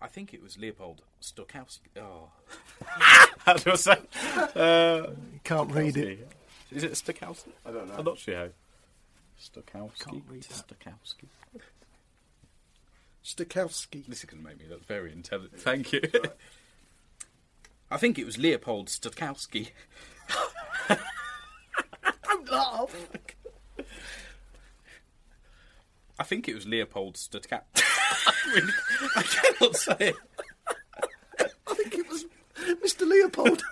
I think it was Leopold Stokowski. Oh, How do I say? Uh, Can't read it. is it Stokowski? I don't know. I'm not sure how. Stokowski. Can't read that. Stokowski. Stokowski. This is going to make me look very intelligent. Thank you. I think it was Leopold Stokowski. Don't laugh. I think it was Leopold Stokowski. really, I cannot say it. I think it was Mr. Leopold.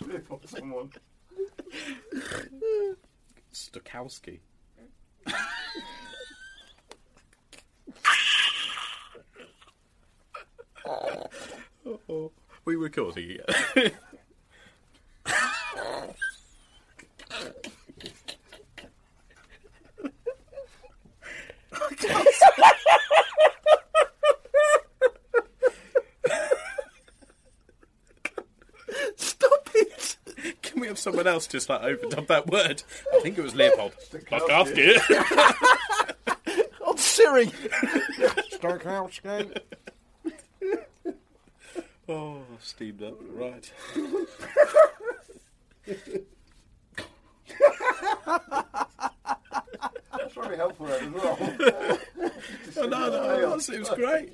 Leopold, someone. Stokowski. Oh, oh, we recording again. Stop it. Can we have someone else just like opened up that word? I think it was Leopold Stokowski. On Siri. Stokowski. oh, steamed up. Right. That's very helpful as well. Oh, no, no, it was, it was great.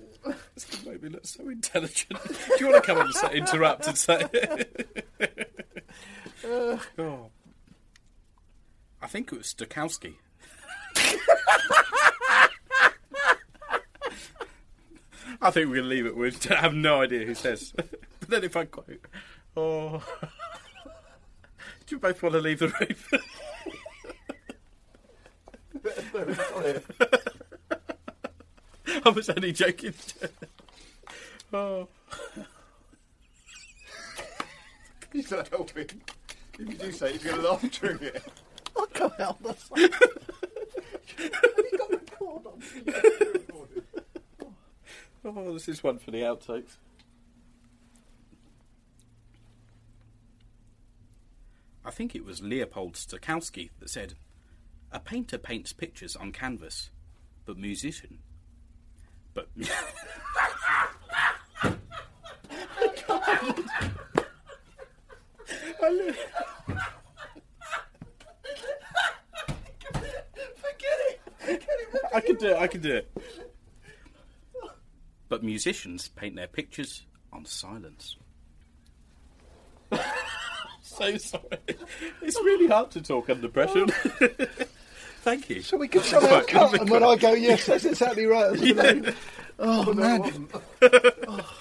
It's going to make me look so intelligent. Do you want to come on and say, interrupt and say? oh. I think it was Stokowski. I think we're to leave it with. I have no idea who says. but then if I quote, oh, do you both want to leave the room? I was only joking. oh. He's not helping. If you do say it, he's going to laugh during it. I'll can't help that. you got record on. oh, this is one for the outtakes. I think it was Leopold Stokowski that said, "A painter paints pictures on canvas, but musician, but." I li- I can do it. I can do it. But musicians paint their pictures on silence. so sorry. It's really hard to talk under pressure. Thank you. So we can somehow cut and when I go, yes, that's exactly right. Oh, man. Oh,